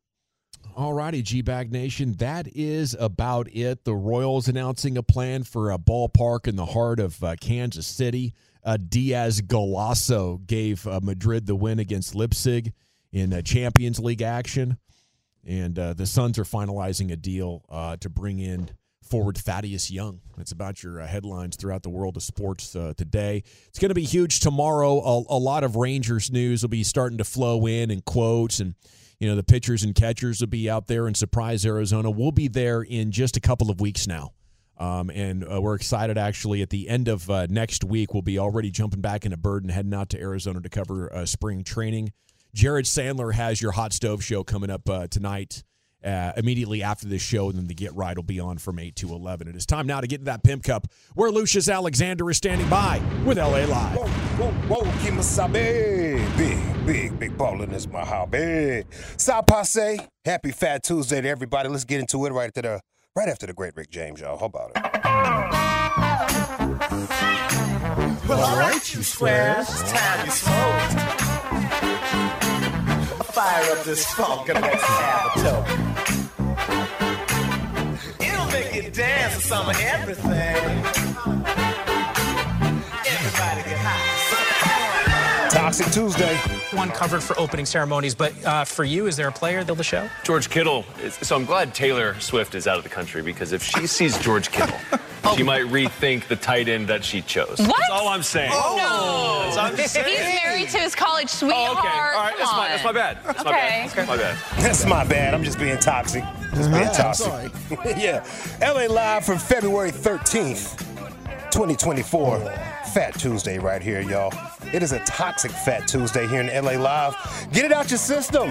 All righty, G Bag Nation. That is about it. The Royals announcing a plan for a ballpark in the heart of uh, Kansas City. Uh, Diaz golazo gave uh, Madrid the win against Leipzig in uh, Champions League action. And uh, the Suns are finalizing a deal uh, to bring in forward Thaddeus Young. That's about your uh, headlines throughout the world of sports uh, today. It's going to be huge tomorrow. A, a lot of Rangers news will be starting to flow in and quotes and you know the pitchers and catchers will be out there and surprise Arizona. We'll be there in just a couple of weeks now. Um, and uh, we're excited actually at the end of uh, next week we'll be already jumping back in a bird and heading out to Arizona to cover uh, spring training. Jared Sandler has your hot stove show coming up uh, tonight. Uh, immediately after this show, and then the Get Right will be on from 8 to 11. It is time now to get to that Pimp Cup where Lucius Alexander is standing by with LA Live. Whoa, whoa, whoa, Kemosabe. Big, big, big ballin' is my hobby. Sa passe. Happy Fat Tuesday to everybody. Let's get into it right after the right after the great Rick James, y'all. How about it? Well, all right, you squares. It's time you smoke. Fire up this funk and let's have a toke. It'll make you dance to some everything. Toxic Tuesday. One covered for opening ceremonies, but uh, for you, is there a player of the show? George Kittle. is- So I'm glad Taylor Swift is out of the country because if she sees George Kittle, she might rethink the tight end that she chose. What? That's all I'm saying. Oh, That's all I'm saying. He's married to his college sweetheart. Oh, okay. All right. That's my, that's my bad. That's my Okay. bad. My bad. That's my bad. I'm just being toxic. Just being I'm toxic. sorry. yeah. LA Live from February 13th, 2024. Fat Tuesday right here, y'all. It is a toxic Fat Tuesday here in LA Live. Get it out your system.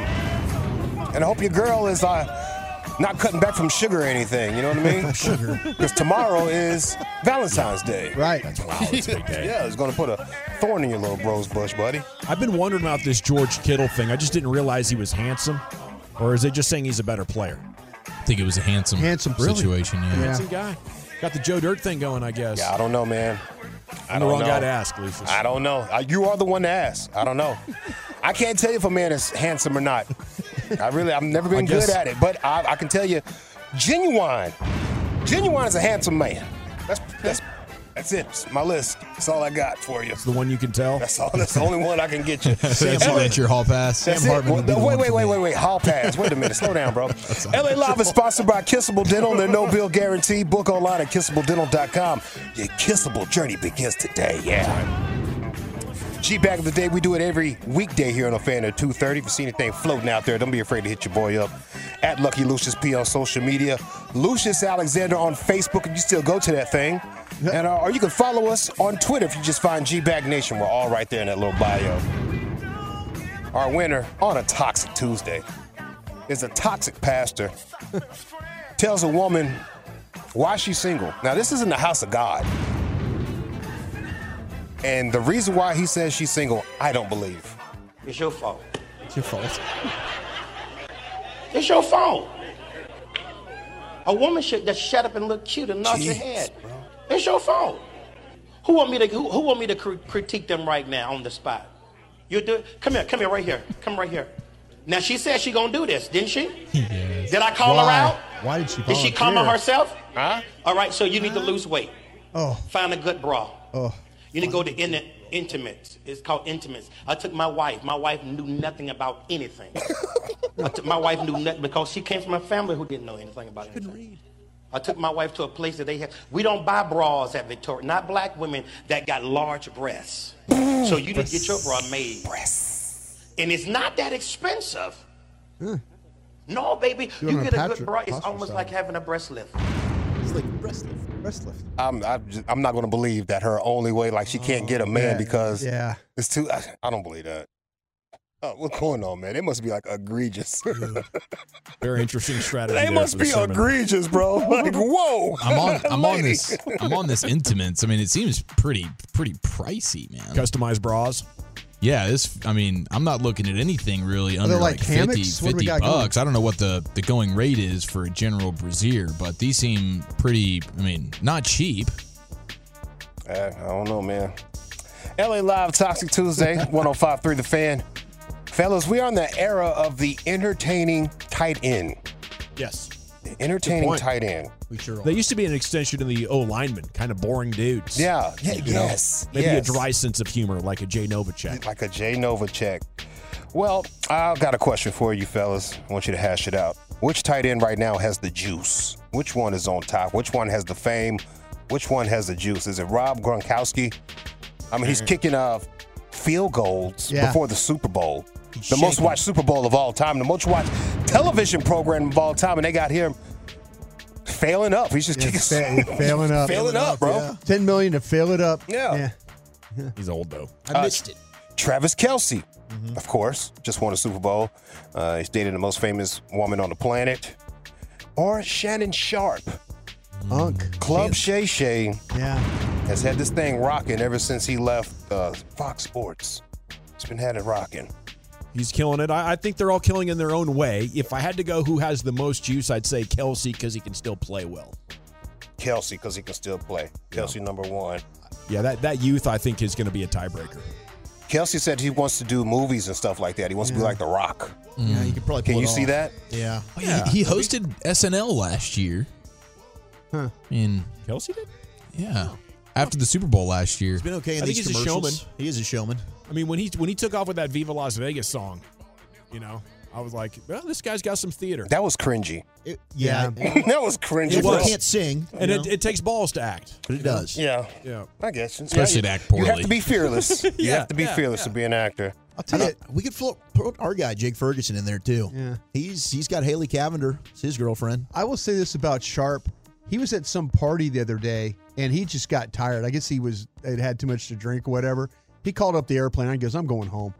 And I hope your girl is uh, not cutting back from sugar or anything. You know what I mean? sugar. Because tomorrow is Valentine's Day. Right. Wow, that's a big day. yeah, it's going to put a thorn in your little rose bush, buddy. I've been wondering about this George Kittle thing. I just didn't realize he was handsome. Or is it just saying he's a better player? I think it was a handsome, Handsome, really? situation. Yeah. Handsome guy. Got the Joe Dirt thing going, I guess. Yeah, I don't know, man. I I'm the don't wrong know. guy to ask. I don't know. You are the one to ask. I don't know. I can't tell you if a man is handsome or not. I really, I've never been good at it, but I, I can tell you, genuine, genuine is a handsome man. That's that's that's it. It's my list. That's all I got for you. It's the one you can tell. That's all. That's the only one I can get you. Sam, that's your hall pass. Sam. Hartman Well, wait, wait, wait, wait, wait. Hall pass. Wait a minute. Slow down, bro. LA Live is sponsored by Kissable Dental. Their no bill guarantee. Book online at kissabledental.com. Your kissable journey begins today. Yeah. G Bag of the Day, we do it every weekday here on a fan at 2.30. If you see anything floating out there, don't be afraid to hit your boy up. At Lucky Lucius P on social media. Lucius Alexander on Facebook, if you still go to that thing. And uh, Or you can follow us on Twitter if you just find G Bag Nation. We're all right there in that little bio. Our winner on a Toxic Tuesday is a toxic pastor. tells a woman why she's single. Now, this is in the house of God. And the reason why he says she's single, I don't believe. It's your fault. It's your fault. It's your fault. A woman should just shut up and look cute and nod your Jeez, head. It's your fault. Who want me to who, who want me to cr- critique them right now on the spot? You do it. Come here, come here, right here. Come right here. Now she said she gonna do this, didn't she? Yes. Did I call her out? Why did she Did she come on volunteer? herself? Huh? All right, so you need to lose weight. Oh, Find a good bra. oh. You need to go to in intimates. It's called intimates. I took my wife. My wife knew nothing about anything. I took, my wife knew nothing because she came from a family who didn't know anything about anything. Couldn't read. I took my wife to a place that they have. We don't buy bras at Victoria. Not black women that got large breasts. so you need to get your bra made. Breasts. And it's not that expensive. No, baby. It You on a get a Patrick- good bra. It's almost style. like having a breast lift. It's like breast lift. Breast lift. I'm, I'm, just, I'm not going to believe that her only way, like she can't get a man yeah, because yeah. it's too. I, I don't believe that. Oh, what's going on, man? It must be like egregious. Very interesting strategy. they must for the be sermon. egregious, bro. Like, whoa. I'm on. I'm on this. I'm on this intimates. I mean, it seems pretty pretty pricey, man. Customized bras. Yeah, this. I mean, I'm not looking at anything really they under like like 50, hammocks? What do we 50 got going? bucks. I don't know what the the going rate is for a general brazier, but these seem pretty. I mean, not cheap. Uh, I don't know, man. LA Live Toxic Tuesday, 1053 The Fan. Fellas, we are in the era of the entertaining tight end. Yes. The entertaining tight end. We sure They used to be an extension of the oh, O lineman, kind of boring dudes. Yeah, yeah, You know, yes. Maybe yes. a dry sense of humor, like a Jay Novacek. Like a Jay Novacek. Well, I've got a question for you, fellas. I want you to hash it out. Which tight end right now has the juice? Which one is on top? Which one has the fame? Which one has the juice? Is it Rob Gronkowski? I mean, he's mm-hmm. kicking off field goals Yeah. before the Super Bowl. He's the most watched Super Bowl of all time, the most watched television program of all time, and they got him failing up. He's just Yeah, kicking, fa- failing up. failing up, bro. Ten million to fill it up. Yeah. He's old though. I missed it. Travis Kelce, of course, just won a Super Bowl. Uh, he's dating the most famous woman on the planet. Or Shannon Sharpe. Unk. Club Shay Shay Yeah. has had this thing rocking ever since he left uh, Fox Sports. It's been had it rocking. He's killing it. I, I think they're all killing in their own way. If I had to go who has the most juice, I'd say Kelce because he can still play well. Kelce, because he can still play. Kelce, number one. Yeah, that, that youth I think is going to be a tiebreaker. Kelce said he wants to do movies and stuff like that. He wants to be like The Rock. Yeah, you could probably. Can you it see that? Yeah. Oh, yeah, he, he hosted SNL last year. Huh. I mean, Kelce did? yeah. After the Super Bowl last year. He's been okay in I think these he's a commercials. showman. He is a showman. I mean, when he when he took off with that Viva Las Vegas song, you know, I was like, well, this guy's got some theater. That was cringy. It- yeah. that was cringy. If bro. he can't sing, and it, it takes balls to act. but it does. Yeah. Yeah. I guess. Especially yeah, to act You have poorly. to be fearless. You Yeah, have to be yeah, fearless yeah. to be an actor. I'll tell you, we could float, put our guy Jake Ferguson in there too. Yeah. He's he's got Haley Cavinder, it's his girlfriend. I will say this about Sharpe. He was at some party the other day and he just got tired. I guess he was had had too much to drink or whatever. He called up the airplane. I goes, I'm going home.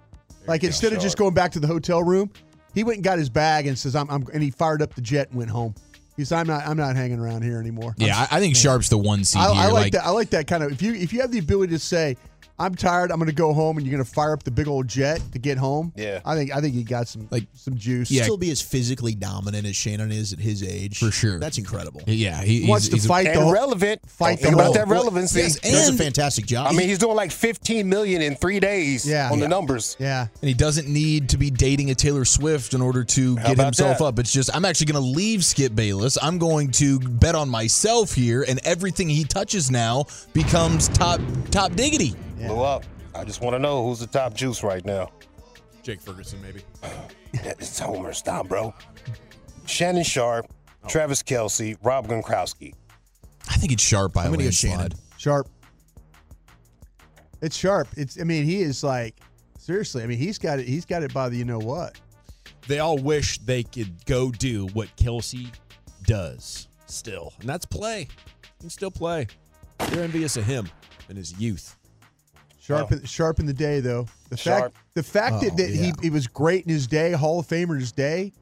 like you go, instead of just going back to the hotel room, he went and got his bag and says, I'm, I'm and he fired up the jet and went home. He said, I'm not I'm not hanging around here anymore. Yeah, I, I think Sharpe's the one seed I, here. I like, that. I like that kind of. If you if you have the ability to say, I'm tired. I'm going to go home, and you're going to fire up the big old jet to get home. Yeah. I think I think he got some like some juice. Yeah. Still be as physically dominant as Shannon is at his age. For sure. That's incredible. Yeah, he Wants he's, to he's a- fight the and whole, relevant. fight Think the about whole- that relevancy. Yes, and does a fantastic job. I mean, he's doing like 15 million in three days Yeah. on Yeah. the numbers. Yeah. And he doesn't need to be dating a Taylor Swift in order to How get himself that? up. It's just I'm actually going to leave Skip Bayless. I'm going to bet on myself here, and everything he touches now becomes top top diggity. Blew up. I just want to know who's the top juice right now. Jake Ferguson, maybe. It's Homer. Stop, bro. Shannon Sharpe, Oh. Travis Kelce, Rob Gronkowski. I think it's sharp by I'm a gonna go landslide. Shannon. Sharpe. It's sharp. It's. I mean, he is like seriously. I mean, he's got it. He's got it by the you know what. They all wish they could go do what Kelce does still, and that's play. He can still play. They're envious of him and his youth. Sharpe, oh. in, sharp in the day, though. The Sharpe. fact, the fact Oh, that, that yeah. he, he was great in his day, Hall of Famer in his day,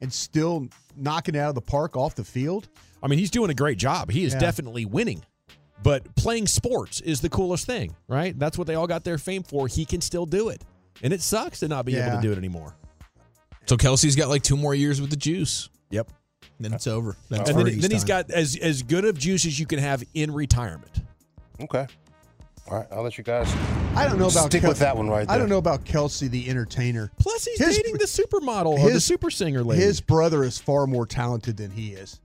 and still knocking it out of the park off the field. I mean, he's doing a great job. He is Yeah. definitely winning. But playing sports is the coolest thing, right? That's what they all got their fame for. He can still do it. And it sucks to not be able to do it anymore. So Kelce's got like two more years with the juice. Yep. Then it's over. Then, it's and then, then he's time. got as as good of juice as you can have in retirement. Okay. All right, I'll let you guys I don't know about stick Kel- with that one right there. I don't know about Kelce, the entertainer. Plus, he's His- dating the supermodel or the super singer lady. His brother is far more talented than he is.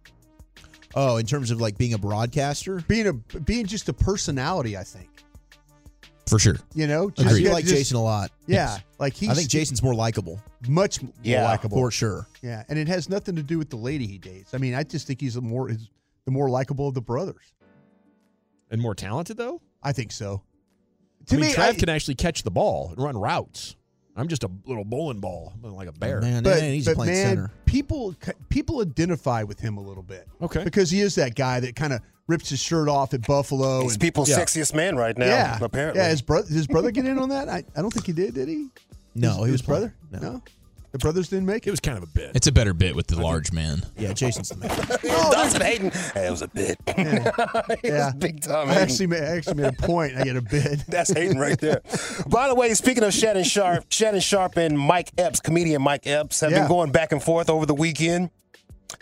Oh, in terms of like being a broadcaster, Being a being just a personality, I think. For sure. You know, I just, do yeah, like just- Jason a lot. Yeah, like he. I think Jason's more likable. much more Yeah, likable for sure. Yeah, and it has nothing to do with the lady he dates. I mean, I just think he's a more is the more likable of the brothers. and more talented though. I think so. To I mean, me, Trav I- can actually catch the ball and run routes. I'm just a little bowling ball, like a bear. Man, but, man, he's but playing man, center. people people identify with him a little bit. Okay. because he is that guy that kind of rips his shirt off at Buffalo. He's and, people's Yeah. sexiest man right now, yeah, apparently. Yeah, his brother, his brother get in on that? I, I don't think he did. Did he? No, his, he was his brother. playing. No. The brothers didn't make It it. was kind of a bit. It's a better bit with the large man. Yeah, Jason's the man. Dawson Hayden. Hey, it was a bit. it Yeah. was big time. I Hayden. actually, made, I actually made a point. I get a bit. That's Hayden right there. By the way, speaking of Shannon Sharpe, Shannon Sharpe and Mike Epps, comedian Mike Epps, have Yeah. been going back and forth over the weekend.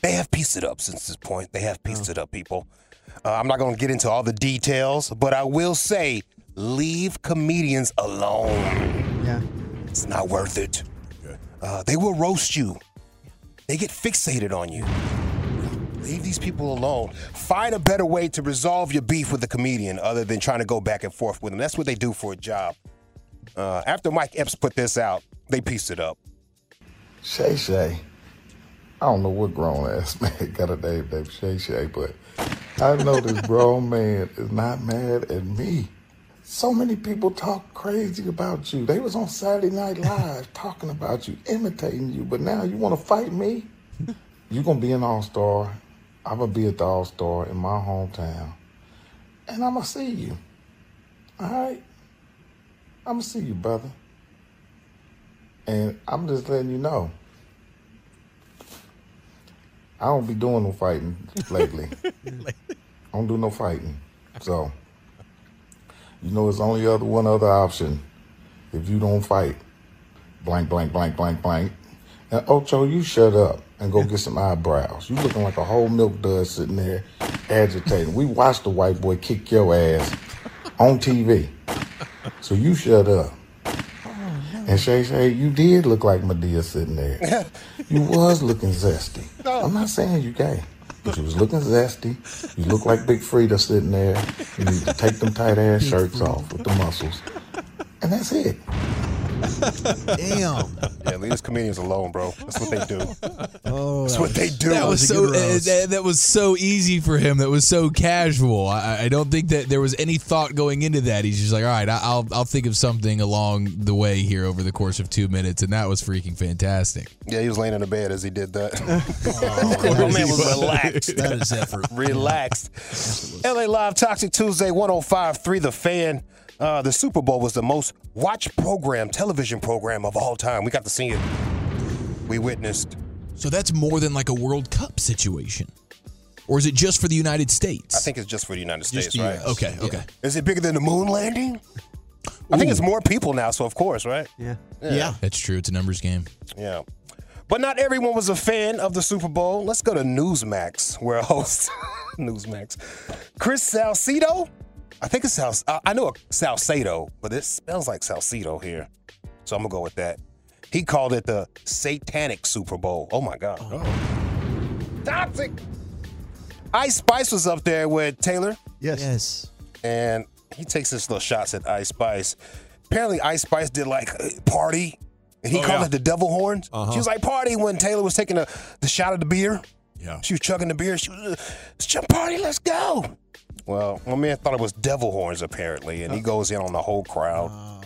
They have pieced it up since this point. They have Oh. pieced it up, people. Uh, I'm not going to get into all the details, but I will say leave comedians alone. Yeah. It's not worth it. Uh, they will roast you. They get fixated on you. Leave these people alone. Find a better way to resolve your beef with the comedian other than trying to go back and forth with them. That's what they do for a job. Uh, after Mike Epps put this out, they pieced it up. Shay Shay. I don't know what grown ass man got a name named Shay Shay, but I know this grown man is not mad at me. So many people talk crazy about you. They was on Saturday Night Live talking about you, imitating you, but now you want to fight me? you gonna be an all star. I'm gonna be at the all star in my hometown, and I'm gonna see you. All right, I'm gonna see you, brother. And I'm just letting you know. I don't be doing no fighting lately. I don't do no fighting. So, you know, it's only other one other option. If you don't fight, blank, blank, blank, blank, blank. And Ocho, you shut up and go get some eyebrows. You looking like a whole milk dud sitting there agitating. We watched the white boy kick your ass on TV. So you shut up. And Shay Shay, you did look like Madea sitting there. You was looking zesty. I'm not saying you gay, you was looking zesty. You look like Big Frida sitting there. You need to take them tight ass shirts off with the muscles. And that's it. Damn. Yeah, leave these comedians alone, bro. That's what they do. Oh, That's that what they was- do. That was a so uh, that, that was so easy for him. That was so casual. I, I don't think that there was any thought going into that. He's just like, all right, I- I'll I'll think of something along the way here over the course of two minutes, and that was freaking fantastic. Yeah, he was laying in the bed as he did that. Oh, My man was relaxed. That is effort. relaxed. LA Live Toxic Tuesday 1053 The Fan. Uh, the Super Bowl was the most watched program, television program of all time. We got to see it. We witnessed. So that's more than like a World Cup situation, or is it just for the United States? I think it's just for the United States, Just the right? US. Okay, okay. Is it bigger than the moon landing? I think it's more people now, so of course, right? Yeah. Yeah. That's true. It's a numbers game. Yeah. But not everyone was a fan of the Super Bowl. Let's go to Newsmax, where a host, Newsmax, Chris Salcedo. I think it's Sal. I I know a Salcedo, but it smells like Salcedo here, so I'm gonna go with that. He called it the Satanic Super Bowl. Oh my God. Toxic. Ice Spice was up there with Taylor. Yes. Yes. And he takes his little shots at Ice Spice. Apparently, Ice Spice did like a party, and he Oh, called yeah. it the devil horns. Uh-huh. She was like party when Taylor was taking the, the shot of the beer. Yeah. She was chugging the beer. She was, it's just party, let's go. Well, my man thought it was devil horns apparently, and he uh. goes in on the whole crowd. Ah.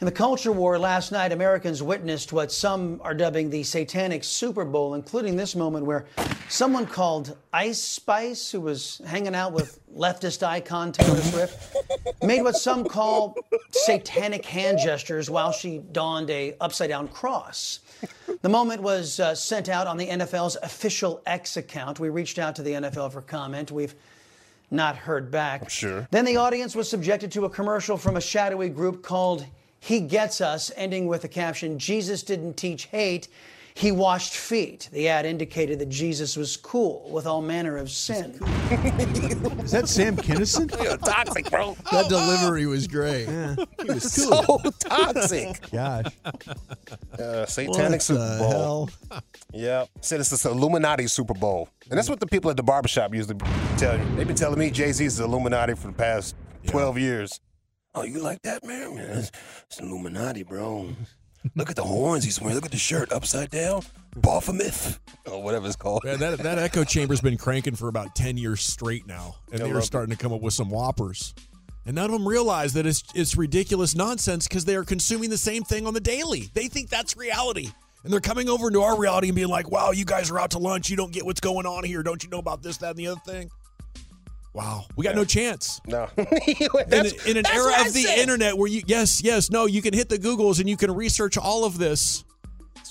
In the culture war last night, Americans witnessed what some are dubbing the satanic Super Bowl, including this moment where someone called Ice Spice, who was hanging out with leftist icon Taylor Swift, made what some call satanic hand gestures while she donned a upside down cross. The moment was uh, sent out on the NFL's official X account. We reached out to the NFL for comment. We've not heard back. Sure. Then the audience was subjected to a commercial from a shadowy group called He Gets Us, ending with the caption Jesus didn't teach hate, he washed feet. The ad indicated that Jesus was cool with all manner of sin. Is that Sam Kinison? You're toxic, bro. That delivery was great. Yeah. He was So cool. toxic. Gosh. Uh, satanic What Super the Bowl. hell? Yeah. Said it's this Illuminati Super Bowl. And that's what the people at the barbershop usually tell you. They've been telling me Jay Z is the Illuminati for the past 12 years. Oh, you like that, man? man it's, it's Illuminati, bro. Look at the horns he's wearing. Look at the shirt upside down. Baphomet. Or whatever it's called. Man, that that echo chamber's been cranking for about ten years straight now, and they are starting to come up with some whoppers. And none of them realize that it's it's ridiculous nonsense because they are consuming the same thing on the daily. They think that's reality. And they're coming over into our reality and being like, wow, you guys are out to lunch. You don't get what's going on here. Don't you know about this, that, and the other thing? Wow. We got no chance. No. in, in an era of the said. internet where you, yes, yes, no, you can hit the Googles and you can research all of this.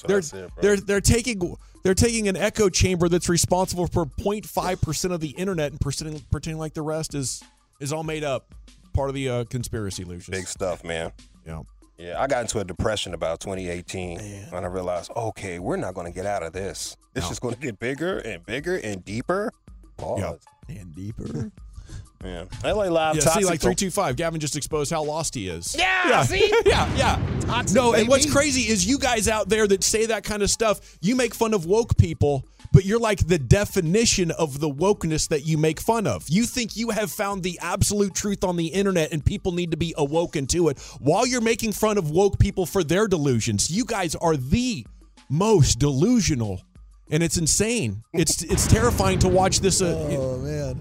They're, said, they're, they're taking. They're taking an echo chamber that's responsible for 0.5 percent of the internet and pretending, pretending like the rest is is all made up, part of the uh, conspiracy, Lucius. Big stuff, man. Yeah. Yeah, I got into a depression about 2018 and I realized, okay, we're not going to get out of this. It's just going to get bigger and bigger and deeper. Pause. And deeper. Yeah. LA Live Yeah, see, like three two five. Gavin just exposed how lost he is. Yeah, yeah, see? yeah, yeah. Toxic, no, and what's crazy is you guys out there that say that kind of stuff. You make fun of woke people, but you're like the definition of the wokeness that you make fun of. You think you have found the absolute truth on the internet, and people need to be awoken to it. While you're making fun of woke people for their delusions, you guys are the most delusional, and it's insane. It's it's terrifying to watch this. Uh, Oh man.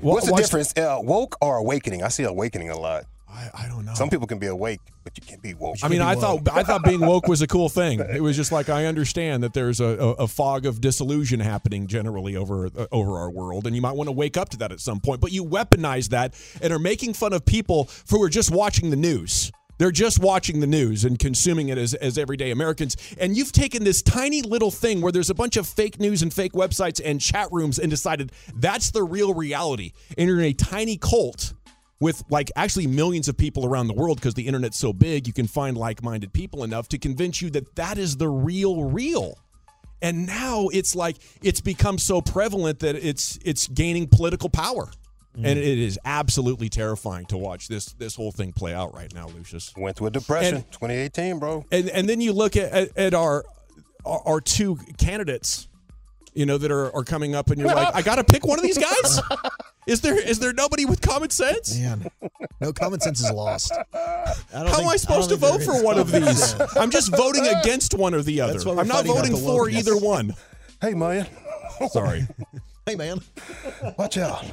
wa- What's the watch- difference? Uh, woke or awakening? I see awakening a lot. I, I don't know. Some people can be awake, but you can't be woke. I mean, I thought I thought being woke was a cool thing. It was just like I understand that there's a, a, a fog of disillusion happening generally over uh, over our world, and you might want to wake up to that at some point. But you weaponize that and are making fun of people who are just watching the news. They're just watching the news and consuming it as, as everyday Americans. And you've taken this tiny little thing where there's a bunch of fake news and fake websites and chat rooms and decided that's the real reality. And you're in a tiny cult with like actually millions of people around the world because the internet's so big you can find like-minded people enough to convince you that that is the real real and now it's like it's become so prevalent that it's it's gaining political power and mm. it is absolutely terrifying to watch this this whole thing play out right now lucius Went through a depression, And- 2018, bro. and and then you look at, at, at our, our our two candidates you know that are, are coming up and you're like i gotta pick one of these guys is there is there nobody with common sense Man. No common sense is lost. How think- am I supposed I to vote for one of these? sense. I'm just voting against one or the other. That's why we're I'm not voting for either one. Hey, man. Sorry. Hey man. Watch out.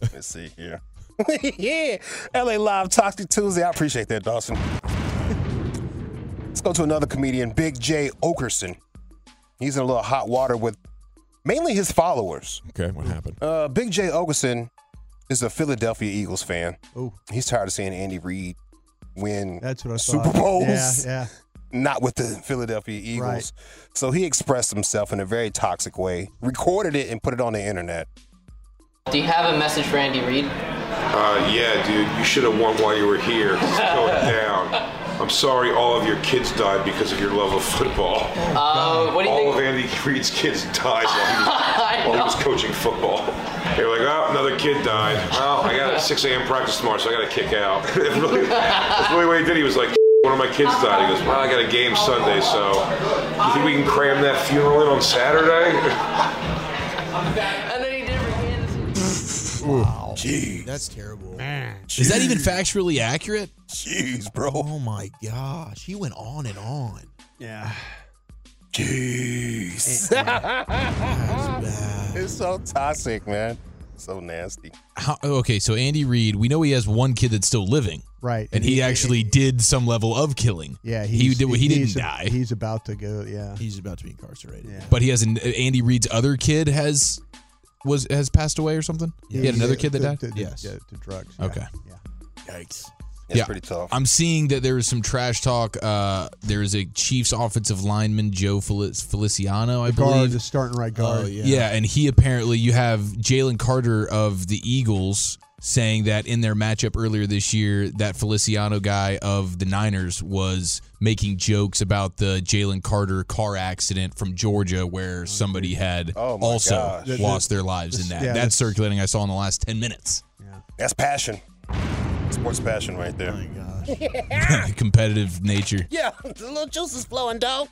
Let's see here. yeah. LA Live Toxic Tuesday. I appreciate that, Dawson. Let's go to another comedian, Big Jay Oakerson. He's in a little hot water with mainly his followers. Okay, what happened? Uh, Big Jay Oakerson is a Philadelphia Eagles fan. Oh. He's tired of seeing Andy Reid win That's what I Super thought. Bowls. Yeah, yeah. Not with the Philadelphia Eagles. Right. So he expressed himself in a very toxic way, recorded it, and put it on the internet. Do you have a message for Andy Reid? Uh, yeah, dude, you should have won while you were here. It's going down. I'm sorry all of your kids died because of your love of football. Uh, what do you all think? of Andy Reid's kids died while he was, while he was coaching football. They were like, oh, another kid died. Well, I got a 6 a.m. practice tomorrow, so I got to kick out. that's, really, that's really what he did. He was like, one of my kids died. He goes, well, I got a game Sunday, so you think we can cram that funeral in on Saturday? Wow. Jeez. That's terrible. Man. Is that even factually accurate? Jeez, bro. Oh my gosh. He went on and on. Yeah. Jeez. it's so toxic, man. So nasty. How, okay, so Andy Reid, we know he has one kid that's still living. Right. And he actually did some level of killing. Yeah, he did. He he's- didn't die, He's about to go. Yeah, he's about to be incarcerated. Yeah. but he has an Andy Reid's other kid has was has passed away or something. He had another kid that died. To, to, yeah, to drugs. yeah. Okay. Yikes. It's yeah, pretty tough. I'm seeing that there is some trash talk. Uh, there is a Chiefs offensive lineman, Joe Felic- Feliciano, I The guard, believe. the starting right guard. yeah yeah. and he apparently you have Jalen Carter of the Eagles saying that in their matchup earlier this year, that Feliciano guy of the Niners was making jokes about the Jalen Carter car accident from Georgia where somebody had Oh, also gosh. lost their lives in that. yeah, That's this- circulating. I saw in the last ten minutes. That's passion. Sports passion right there. Competitive nature. Yeah, the little juice is flowing, dog.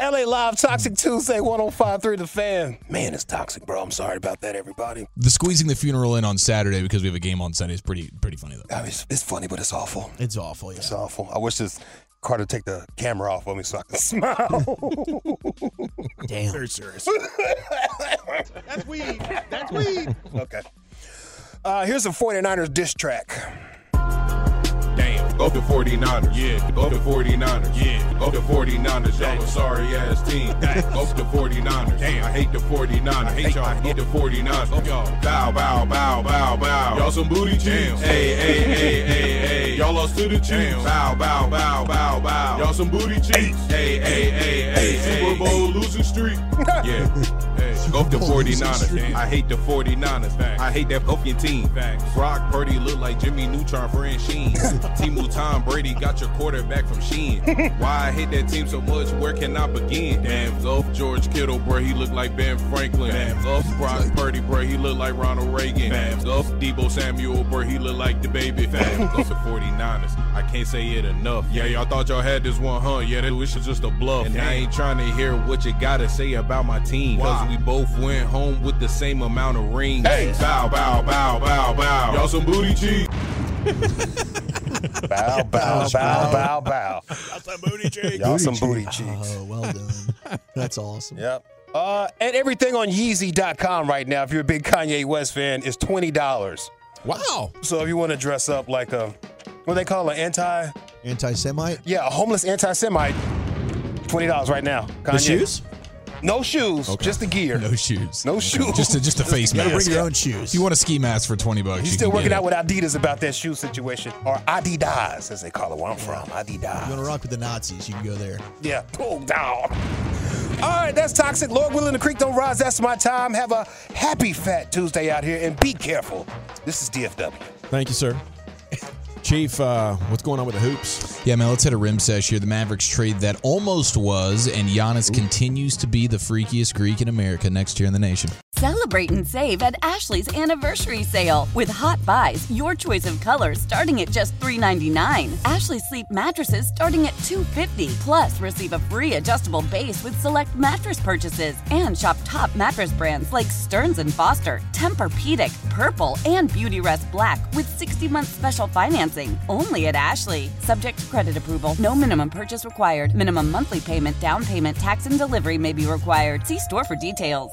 LA Live, Toxic Tuesday, 1053 The Fan. Man, it's toxic, bro. I'm sorry about that, everybody. The squeezing the funeral in on Saturday because we have a game on Sunday is pretty pretty funny though. I mean, it's, it's funny, but it's awful. It's awful, yeah. It's awful. I wish this Carter take the camera off of me so I can smile. Damn. Very serious. That's weed. That's weed. okay. Uh, here's a 49ers diss track. Damn, go to 49ers. Yeah, go to 49ers. Yeah, go to 49ers. Y'all a sorry ass team. Go to 49ers. Damn, I hate the 49ers. I hate y'all. I hate the 49ers. Y'all bow, bow, bow, bow, bow. Y'all some booty cheeks. Hey, hey, hey, hey, hey. Y'all lost to the Chiefs. Bow, bow, bow, bow, bow. Y'all some booty cheeks. Hey, hey, hey, hey, hey. Super Bowl losing streak. Yeah. Hey, go to 49ers. I hate the 49ers. I hate that fucking team. Brock Purdy look like Jimmy Neutron for Shein. Temu Tom Brady got your quarterback from Shein. Why I hate that team so much? Where can I begin? Damn, go George Kittle, bro. He look like Ben Franklin. Damn, go Brock Purdy, bro. He look like Ronald Reagan. Damn, go Deebo Samuel, bro. He look like the baby. Damn, to 49ers. I can't say it enough. Yeah, y'all thought y'all had this one, huh? Yeah, that was just a bluff. And I ain't trying to hear what you gotta say about my team. Cause we both went home with the same amount of rings. Hey, bow, bow, bow, bow, bow. Y'all some booty cheeks. Bow, bow, bow, bow, bow. some booty cheeks. Y'all some booty cheeks. Oh, well done. That's awesome. Yep. Uh, and everything on Yeezy.com right now, if you're a big Kanye West fan, is $20. Wow. So if you want to dress up like a, what they call an anti? Anti Semite? Yeah, a homeless anti Semite, $20 right now. Kanye. The shoes? No shoes, just the gear. No shoes. No shoes. Just a, just a face You mask. bring your own shoes. If you want a ski mask for twenty bucks, He's you still can working get out it. with Adidas about that shoe situation, or Adidas, as they call it where I'm from. Adidas. You want to rock with the Nazis? You can go there. Yeah. Oh, down. All right, that's toxic. Lord willing, the creek don't rise. That's my time. Have a happy Fat Tuesday out here, and be careful. This is DFW. Thank you, sir. Chief, uh, what's going on with the hoops? Yeah, man, let's hit a rim sesh here. The Mavericks trade that almost was, and Giannis continues to be the freakiest Greek in America next year in the nation. Celebrate and save at Ashley's anniversary sale with hot buys, your choice of colors starting at just $3.99. Ashley Sleep mattresses starting at $2.50. Plus, receive a free adjustable base with select mattress purchases and shop top mattress brands like Stearns and Foster, Tempur-Pedic, Purple, and Beauty Rest Black with 60-month special financing. Only at Ashley. Subject to credit approval. No minimum purchase required. Minimum monthly payment, down payment, tax, and delivery may be required. See store for details.